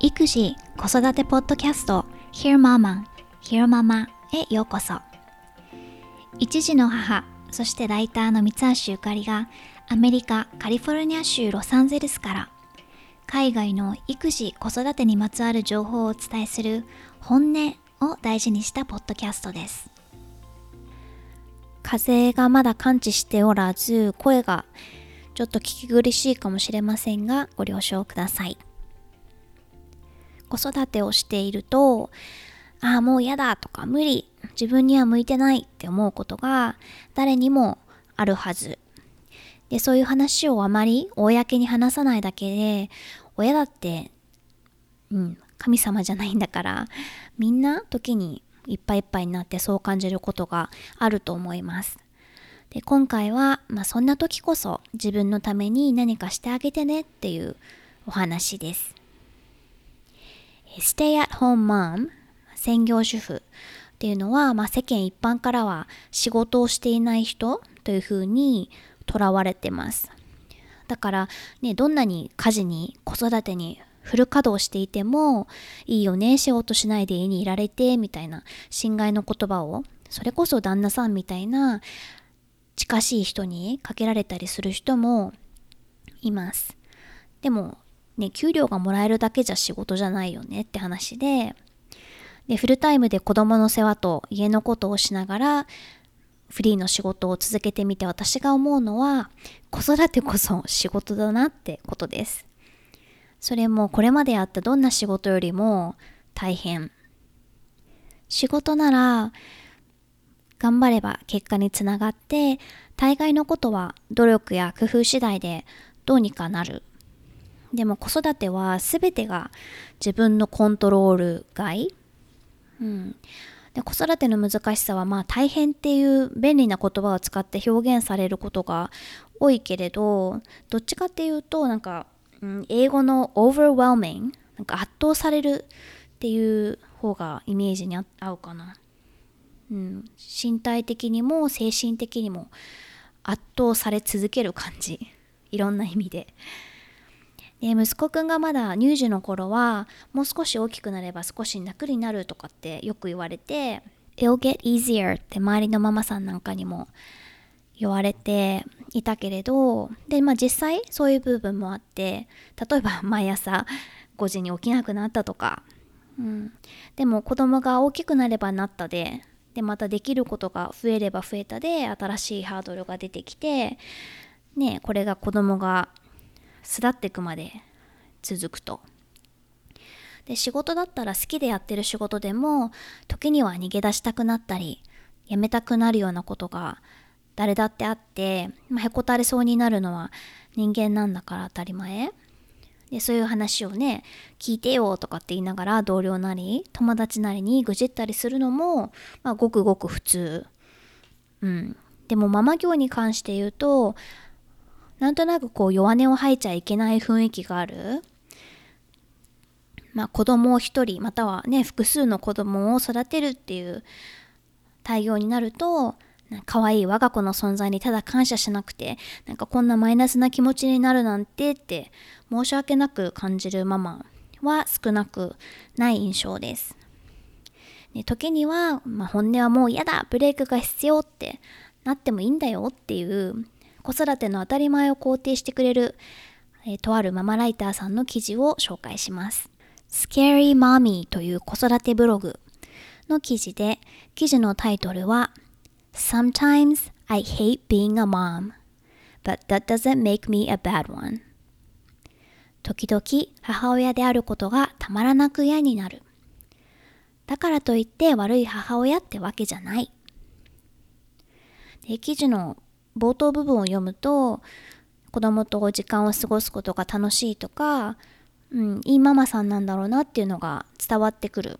育児子育てポッドキャスト Hear Mama Hear Mama へようこそ。一児の母そしてライターの三橋ゆかりがアメリカカリフォルニア州ロサンゼルスから海外の育児子育てにまつわる情報をお伝えする本音を大事にしたポッドキャストです。風がまだ感知しておらず声がちょっと聞き苦しいかもしれませんがご了承ください。子育てをしているとああもう嫌だとか無理自分には向いてないって思うことが誰にもあるはず。でそういう話をあまり公に話さないだけで親だってうん神様じゃないんだからみんな時にいっぱいいっぱいになってそう感じることがあると思います。で今回は、まあ、そんな時こそ自分のために何かしてあげてねっていうお話です。Stay at home mom 専業主婦っていうのは、まあ、世間一般からは仕事をしていない人というふうにとらわれてます。だからねどんなに家事に子育てにフル稼働していてもいいよね仕事しないで家にいられてみたいな心外の言葉をそれこそ旦那さんみたいな近しい人にかけられたりする人もいます。でもね給料がもらえるだけじゃ仕事じゃないよねって話ででフルタイムで子供の世話と家のことをしながらフリーの仕事を続けてみて私が思うのは子育てこそ仕事だなってことです。それもこれまでやったどんな仕事よりも大変。仕事なら頑張れば結果につながって大概のことは努力や工夫次第でどうにかなる。でも子育ては全てが自分のコントロール外。うん、で子育ての難しさはまあ大変っていう便利な言葉を使って表現されることが多いけれどどっちかっていうとなんか、英語の overwhelming なんか圧倒されるっていう方がイメージに合うかな、うん、身体的にも精神的にも圧倒され続ける感じいろんな意味で。で息子くんがまだ乳児の頃はもう少し大きくなれば少し楽になるとかってよく言われて It'll get easier って周りのママさんなんかにも言われていたけれどでまあ実際そういう部分もあって例えば 毎朝5時に起きなくなったとか、うん、でも子供が大きくなればなったででまたできることが増えれば増えたで新しいハードルが出てきてねこれが子供が巣立っていくまで続くと。で仕事だったら好きでやってる仕事でも時には逃げ出したくなったり辞めたくなるようなことが誰だってあって、まあ、へこたれそうになるのは人間なんだから当たり前。でそういう話をね聞いてよとかって言いながら同僚なり友達なりにぐじったりするのも、まあ、ごくごく普通。うん。でもママ業に関して言うとなんとなくこう弱音を吐いちゃいけない雰囲気がある。まあ子供を一人またはね複数の子供を育てるっていう対応になると可愛い我が子の存在にただ感謝しなくてなんかこんなマイナスな気持ちになるなんてって申し訳なく感じるママは少なくない印象です。で時には、まあ、本音はもう嫌だブレイクが必要ってなってもいいんだよっていう子育ての当たり前を肯定してくれる、えー、とあるママライターさんの記事を紹介します。Scary Mommy という子育てブログの記事で、記事のタイトルは Sometimes I hate being a mom, but that doesn't make me a bad one. 時々母親であることがたまらなく嫌になる。だからといって悪い母親ってわけじゃない。で記事の冒頭部分を読むと子供と時間を過ごすことが楽しいとか、うん、いいママさんなんだろうなっていうのが伝わってくる。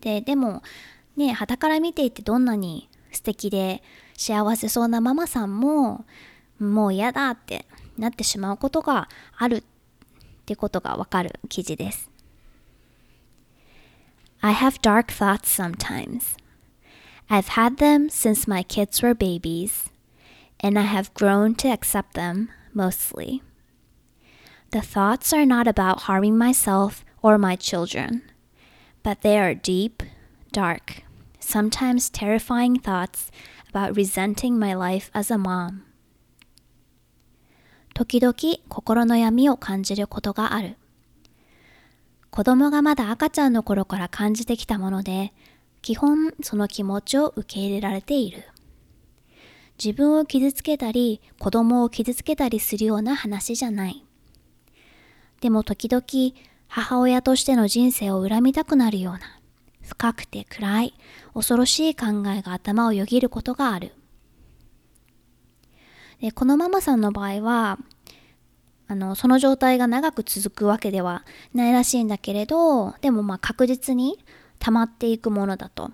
ででもね傍から見ていてどんなに素敵で幸せそうなママさんももう嫌だってなってしまうことがあるってことがわかる記事です。I have dark thoughts sometimes. I've had them since my kids were babies, and I have grown to accept them mostly. The thoughts are not about harming myself or my children, but they are deep, dark, sometimes terrifying thoughts about resenting my life as a mom. 時々心の闇を感じることがある。子供がまだ赤ちゃんの頃から感じてきたもので、基本その気持ちを受け入れられている。自分を傷つけたり、子供を傷つけたりするような話じゃない。でも時々母親としての人生を恨みたくなるような深くて暗い恐ろしい考えが頭をよぎることがある。でこのママさんの場合はあのその状態が長く続くわけではないらしいんだけれどでもまあ確実に溜まっていくものだと。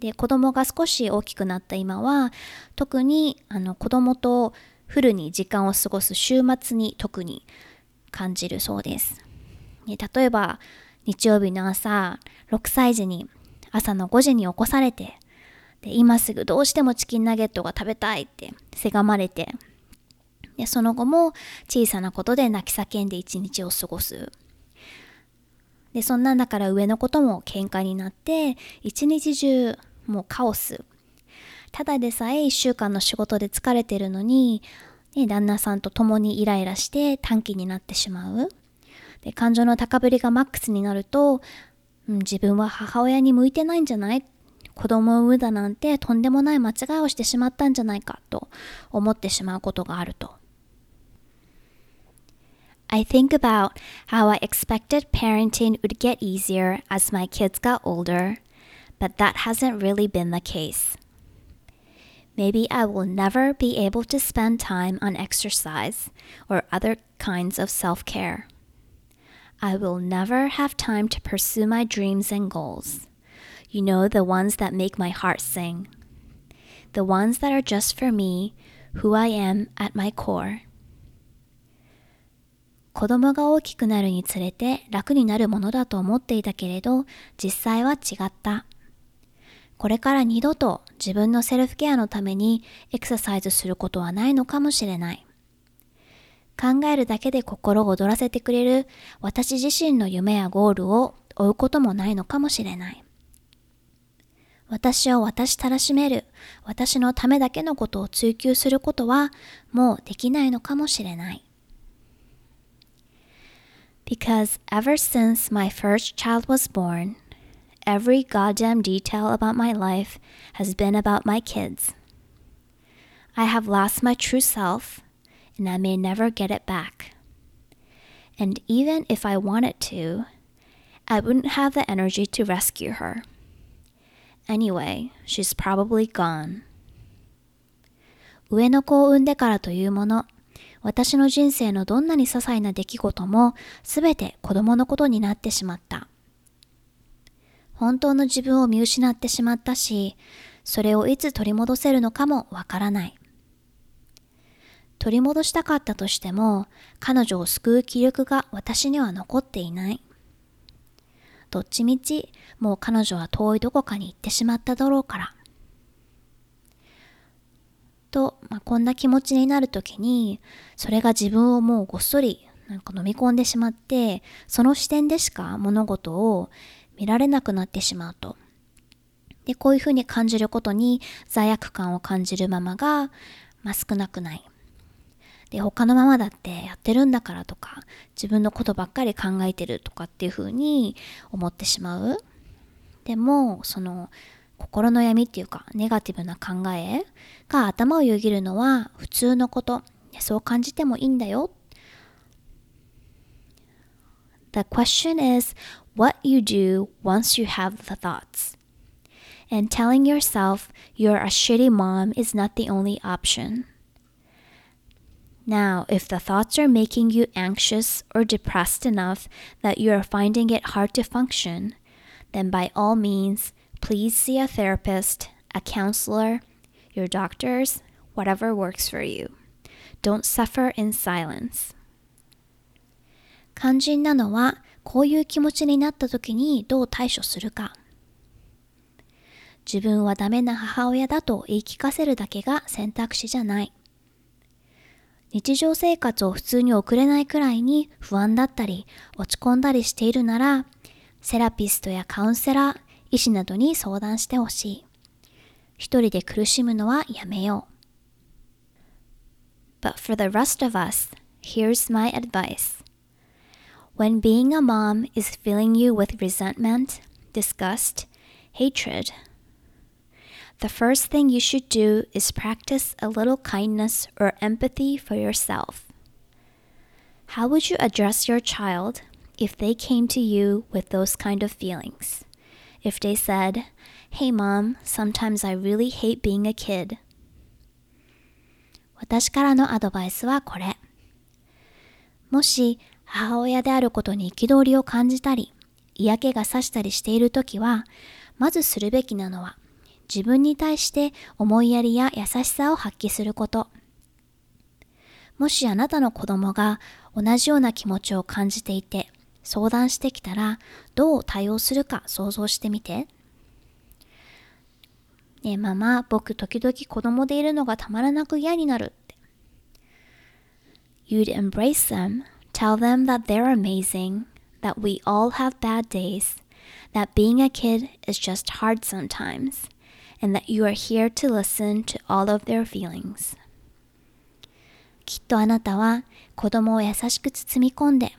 で子供が少し大きくなった今は特にあの子供とフルに時間を過ごす週末に特に感じるそうです。ね、例えば日曜日の朝6歳児に朝の5時に起こされてで今すぐどうしてもチキンナゲットが食べたいってせがまれてでその後も小さなことで泣き叫んで一日を過ごす。でそんなんだから上のことも喧嘩になって一日中もうカオス。ただでさえ1週間の仕事で疲れてるのに、ね、旦那さんと共にイライラして短期になってしまう。で感情の高ぶりがマックスになると、うん、自分は母親に向いてないんじゃない子供を産むだなんてとんでもない間違いをしてしまったんじゃないかと思ってしまうことがあると。I think about how I expected parenting would get easier as my kids got older, but that hasn't really been the case. Maybe I will never be able to spend time on exercise or other kinds of self care. I will never have time to pursue my dreams and goals. You know, the ones that make my heart sing. The ones that are just for me, who I am at my core. 子供が大きくなるにつれて楽になるものだと思っていたけれど、実際は違った。これから二度と自分のセルフケアのためにエクササイズすることはないのかもしれない。考えるだけで心を躍らせてくれる私自身の夢やゴールを追うこともないのかもしれない。私を私たらしめる、私のためだけのことを追求することはもうできないのかもしれない。Because ever since my first child was born, every goddamn detail about my life has been about my kids. I have lost my true self, and I may never get it back. And even if I wanted to, I wouldn't have the energy to rescue her. Anyway, she's probably gone. 上の子を産んでからというもの、私の人生のどんなに些細な出来事もすべて子供のことになってしまった。本当の自分を見失ってしまったし、それをいつ取り戻せるのかもわからない。取り戻したかったとしても、彼女を救う気力が私には残っていない。どっちみちもう彼女は遠いどこかに行ってしまっただろうから。と、まあ、こんな気持ちになるときに、それが自分をもうごっそりなんか飲み込んでしまって、その視点でしか物事を見られなくなってしまうと。で、こういうふうに感じることに罪悪感を感じるママが、まあ、少なくない。で、他のママだってやってるんだからとか、自分のことばっかり考えてるとかっていうふうに思ってしまう。でも、その、心の闇っていうか、ネガティブな考えが頭をよぎるのは普通のこと。そう感じてもいいんだよ。The question is what you do once you have the thoughts. And telling yourself you're a shitty mom is not the only option. Now, if the thoughts are making you anxious or depressed enough that you are finding it hard to function, then by all means, please see a therapist, a counselor, your doctors, whatever works for you. Don't suffer in silence. 肝心なのはこういう気持ちになった時にどう対処するか。自分はダメな母親だと言い聞かせるだけが選択肢じゃない。日常生活を普通に送れないくらいに不安だったり落ち込んだりしているなら、セラピストやカウンセラー、医師などに相談してほしい。一人で苦しむのはやめよう。But for the rest of us, here's my advice. When being a mom is filling you with resentment, disgust, hatred, the first thing you should do is practice a little kindness or empathy for yourself. How would you address your child if they came to you with those kind of feelings? If they said, Hey mom, sometimes I really hate being a kid. 私からのアドバイスはこれ。もし母親であることに憤りを感じたり、嫌気がさしたりしているときは、まずするべきなのは、 自分に対して思いやりや優しさを発揮すること。もしあなたの子供が同じような気持ちを感じていて、相談してきたら、どう対応するか想像してみて。ねえママ、僕時々子供でいるのがたまらなく嫌になるって。You'd embrace them, tell them that they're amazing, that we all have bad days, that being a kid is just hard sometimes, and that you are here to listen to all of their feelings. きっとあなたは子供を優しく包み込んで、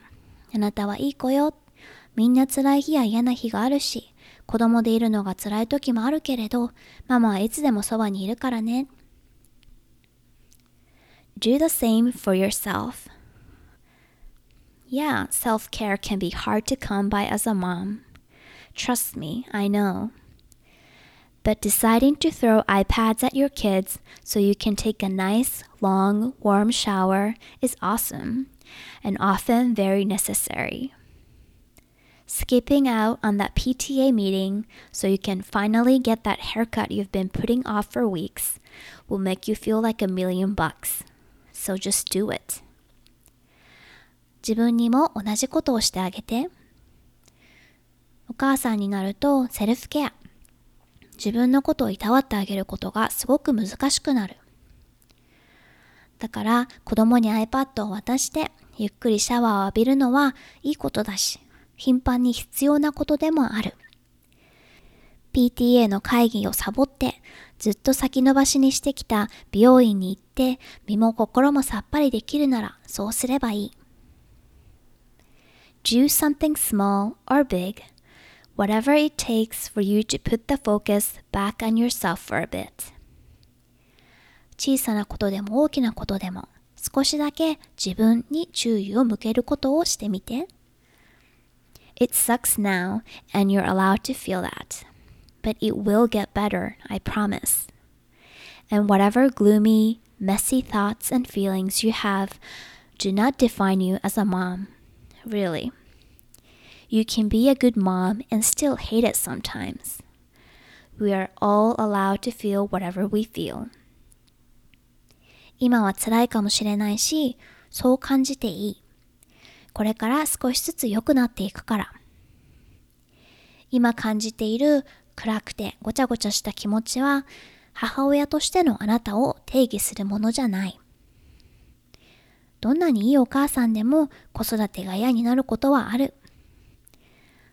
あなたはいい子よ。みんな辛い日や嫌な日があるし、子供でいるのが辛い時もあるけれど、ママはいつでもそばにいるからね。Do the same for yourself. Yeah, self care can be hard to come by as a mom. Trust me, I know. But deciding to throw iPads at your kids so you can take a nice, long, warm shower is awesome and often very necessary. Skipping out on that PTA meeting so you can finally get that haircut you've been putting off for weeks will make you feel like a million bucks. So just do it. 自分にも同じことをしてあげて。お母さんになるとセルフケア。 自分のことをいたわってあげることがすごく難しくなる。だから子供に iPad を渡してゆっくりシャワーを浴びるのはいいことだし頻繁に必要なことでもある。PTA の会議をサボってずっと先延ばしにしてきた美容院に行って身も心もさっぱりできるならそうすればいい。Do something small or big, whatever it takes for you to put the focus back on yourself for a bit. 小さなことでも大きなことでも少しだけ自分に注意を向けることをしてみて。It sucks now, and you're allowed to feel that. But it will get better, I promise. And whatever gloomy, messy thoughts and feelings you have do not define you as a mom. Really. You can be a good mom and still hate it sometimes. We are all allowed to feel whatever we feel. 今は辛いかもしれないし、そう感じていい。これから少しずつ良くなっていくから。今感じている暗くてごちゃごちゃした気持ちは母親としてのあなたを定義するものじゃない。どんなにいいお母さんでも子育てが嫌になることはある。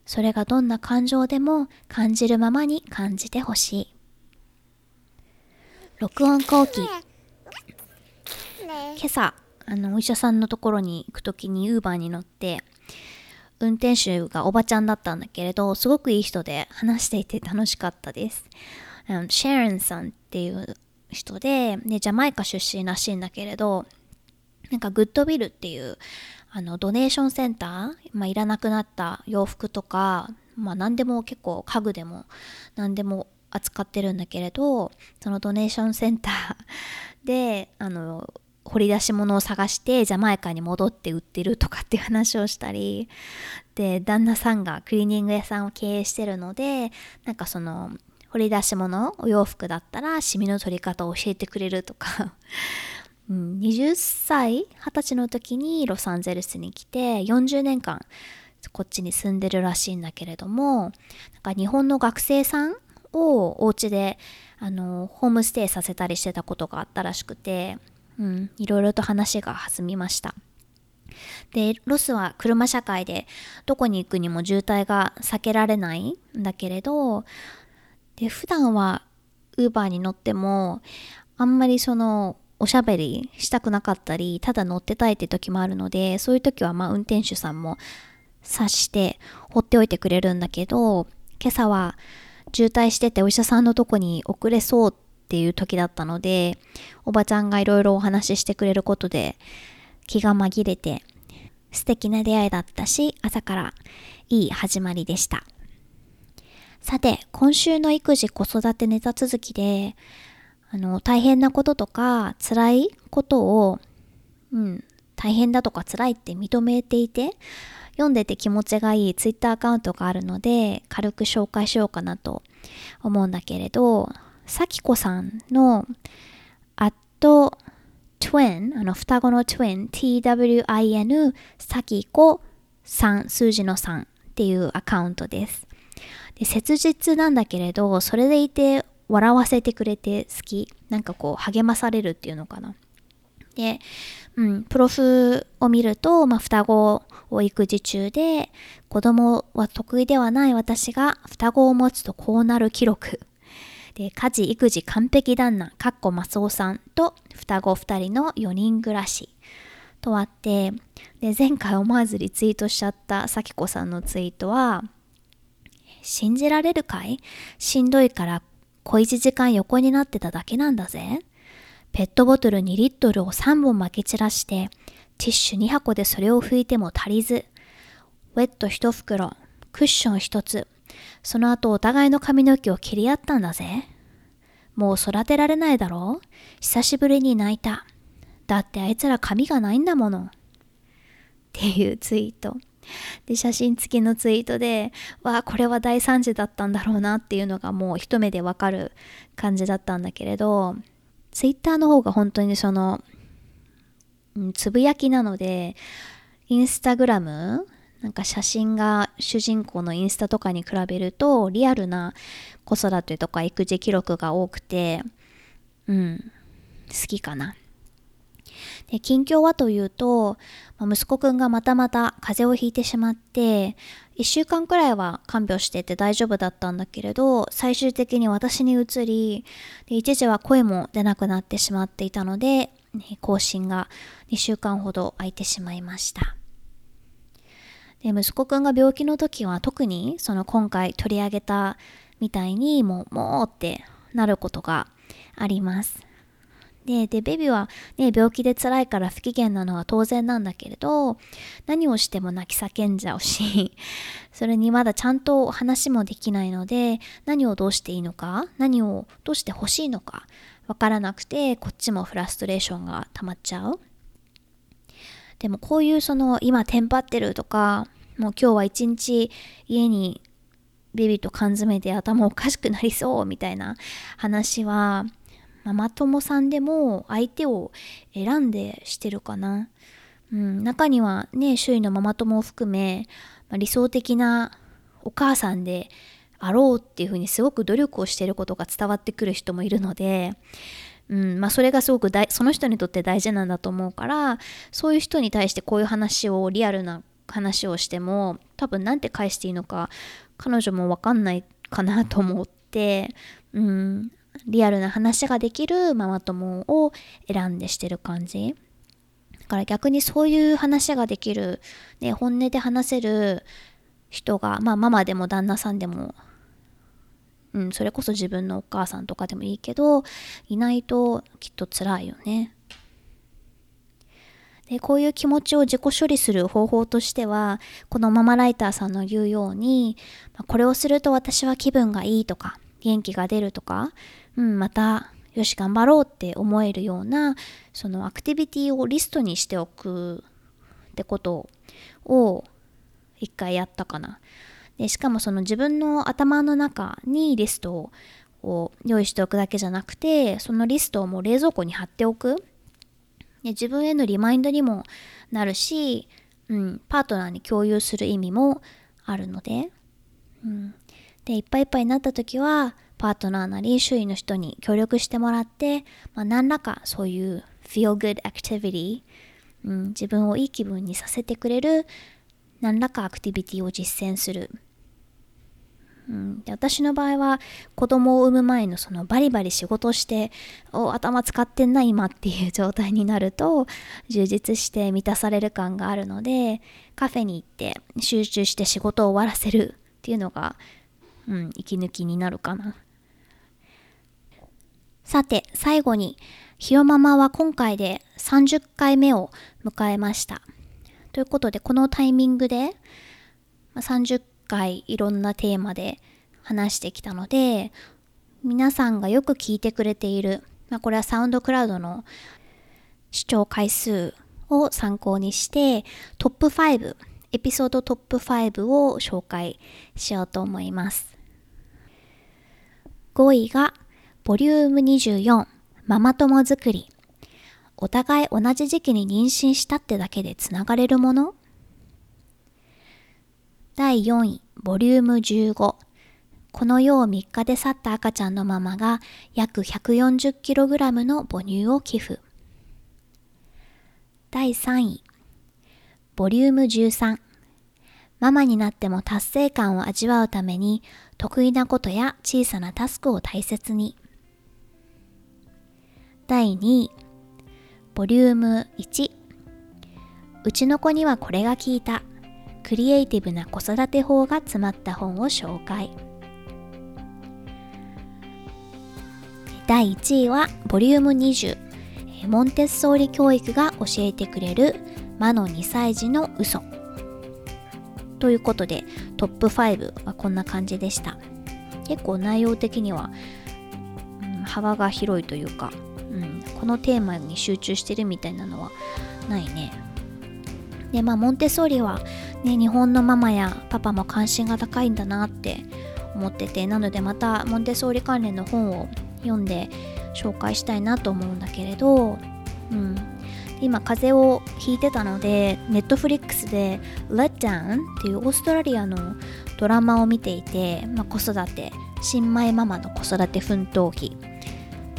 それがどんな感情でも感じるままに感じてほしい。録音後期。今朝、あの、お医者さんのところに行くときにウーバーに乗って、運転手がおばちゃんだったんだけれど、すごくいい人で話していて 楽しかったです。シェーンさんっていう人で、ね、ジャマイカ出身らしいんだけれど、なんかグッドビルっていうあのドネーションセンター、まあ、いらなくなった洋服とか、まあ、何でも結構家具でも何でも扱ってるんだけれどそのドネーションセンター であの掘り出し物を探してジャマイカに戻って売ってるとかっていう話をしたりで旦那さんがクリーニング屋さんを経営してるのでなんかその掘り出し物お洋服だったらシミの取り方を教えてくれるとか うん、20歳20歳の時にロサンゼルスに来て40年間こっちに住んでるらしいんだけれどもなんか日本の学生さんをお家であのホームステイさせたりしてたことがあったらしくて、うん、いろいろと話が弾みました。で、ロスは車社会でどこに行くにも渋滞が避けられないんだけれど、で、普段はウーバーに乗っても、あんまりその、おしゃべりしたくなかったり、ただ乗ってたいって時もあるので、そういう時はまあ運転手さんも察して放っておいてくれるんだけど、今朝は渋滞しててお医者さんのとこに遅れそうっていう時だったので、おばちゃんがいろいろお話ししてくれることで気が紛れて素敵な出会いだったし、朝からいい始まりでした。さて、今週の育児子育てネタ続きで、あの、大変なこととか辛いことを、うん、大変だとか辛いって認めていて、読んでて気持ちがいい Twitter アカウントがあるので、軽く紹介しようかなと思うんだけれど、さきこさんの、アット twin、あの双子の twin、twin、さきこ3、数字の3っていうアカウントです。で切実なんだけれど、それでいて笑わせてくれて好き。なんかこう励まされるっていうのかな。で、うん、プロフを見ると、まあ、双子を育児中で、子供は得意ではない私が双子を持つとこうなる記録。で、家事、育児完璧旦那、かっこマスオさんと双子2人の4人暮らし。とあって、で、前回思わずリツイートしちゃったさきこさんのツイートは、信じられるかいしんどいから小1時間横になってただけなんだぜ。ペットボトル2リットルを3本巻き散らして、ティッシュ2箱でそれを拭いても足りず、ウェット1袋、クッション1つ、その後お互いの髪の毛を切り合ったんだぜ。もう育てられないだろう久しぶりに泣いた。だってあいつら髪がないんだもの。っていうツイート。で、写真付きのツイートで、わあ、これは大惨事だったんだろうなっていうのがもう一目でわかる感じだったんだけれど、ツイッターの方が本当にその、うん、つぶやきなので、インスタグラムなんか写真が主人公のインスタとかに比べるとリアルな子育てとか育児記録が多くて、うん、好きかな。で、近況はというと、ま、息子くんがまたまた風邪をひいてしまって、1週間くらいは看病してて大丈夫だったんだけれど、最終的に私に移り、で一時は声も出なくなってしまっていたので、更新が2週間ほど空いてしまいました。で息子くんが病気の時は特にその今回取り上げたみたいにもうもうってなることがあります。で、で、ベビーはね、病気で辛いから不機嫌なのは当然なんだけれど、何をしても泣き叫んじゃうし、それにまだちゃんと話もできないので、何をどうしていいのか、何をどうして欲しいのか、わからなくて、こっちもフラストレーションが溜まっちゃう。でもこういうその、今テンパってるとか、もう今日は一日家にベビーと缶詰で頭おかしくなりそうみたいな話はママ友さんでも相手を選んでしてるかな。うん、中にはね、周囲のママ友を含め、まあ、理想的なお母さんであろうっていうふうにすごく努力をしてることが伝わってくる人もいるので、うんまあ、それがすごくその人にとって大事なんだと思うからそういう人に対してこういう話をリアルな話をしても多分なんて返していいのか彼女も分かんないかなと思って、うん、リアルな話ができるママ友を選んでしてる感じ。だから逆にそういう話ができる、ね、本音で話せる人が、まあママでも旦那さんでも、うん、それこそ自分のお母さんとかでもいいけど、いないときっと辛いよね。でこういう気持ちを自己処理する方法としてはこのママライターさんの言うようにこれをすると私は気分がいいとか元気が出るとかうん、またよし頑張ろうって思えるようなそのアクティビティをリストにしておくってことを一回やったかな。でしかもその自分の頭の中にリストを用意しておくだけじゃなくてそのリストをもう冷蔵庫に貼っておく。で自分へのリマインドにもなるし、うん、パートナーに共有する意味もあるので、うん、でいっぱいいっぱいになった時はパートナーなり周囲の人に協力してもらって、まあ、何らかそういう feel good activity、うん、自分をいい気分にさせてくれる何らかアクティビティを実践する。うん、で私の場合は子供を産む前のそのバリバリ仕事してお頭使ってんな今っていう 状態になると充実して満たされる感があるのでカフェに行って集中して仕事を終わらせるっていうのが、うん、息抜きになるかな。さて最後にひよママは今回で30回目を迎えました。ということでこのタイミングで30回いろんなテーマで話してきたので皆さんがよく聞いてくれている、まあ、これはサウンドクラウドの視聴回数を参考にしてトップ5エピソードトップ5を紹介しようと思います5位がボリューム24ママ友作りお互い同じ時期に妊娠したってだけでつながれるもの？第4位、ボリューム15。この世を3日で去った赤ちゃんのママが約 140kg の母乳を寄付。第3位、ボリューム13。ママになっても達成感を味わうために得意なことや小さなタスクを大切に。第2位、ボリューム1。うちの子にはこれが効いた。クリエイティブな子育て法が詰まった本を紹介。第1位はボリューム20モンテッソーリ教育が教えてくれる魔の2歳児の嘘。ということでトップ5はこんな感じでした。結構内容的には、うん、幅が広いというか、のテーマに集中してるみたいなのはないね。でまあモンテソーリはね、日本のママやパパも関心が高いんだなって思っててなのでまたモンテソーリ関連の本を読んで紹介したいなと思うんだけれど、うん、今風邪をひいてたのでネットフリックスで「Let Down」っていうオーストラリアのドラマを見ていて、まあ、子育て新米ママの子育て奮闘記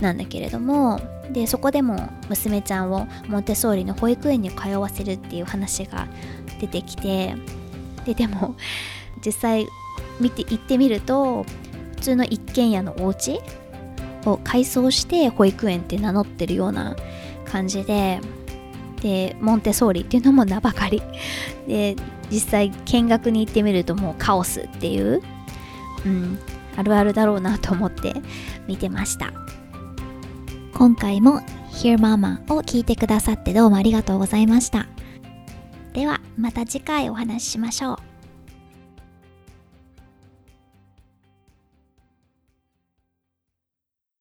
なんだけれどもでそこでも娘ちゃんをモンテソーリの保育園に通わせるっていう話が出てきてででも 実際見て行ってみると普通の一軒家のお家を改装して保育園って名乗ってるような感じででモンテソーリっていうのも名ばかり。で実際見学に行ってみるともうカオスっていう、うん、あるあるだろうなと思って見てました。今回も Hear Mama を聞いてくださってどうもありがとうございました。ではまた次回お話ししましょう。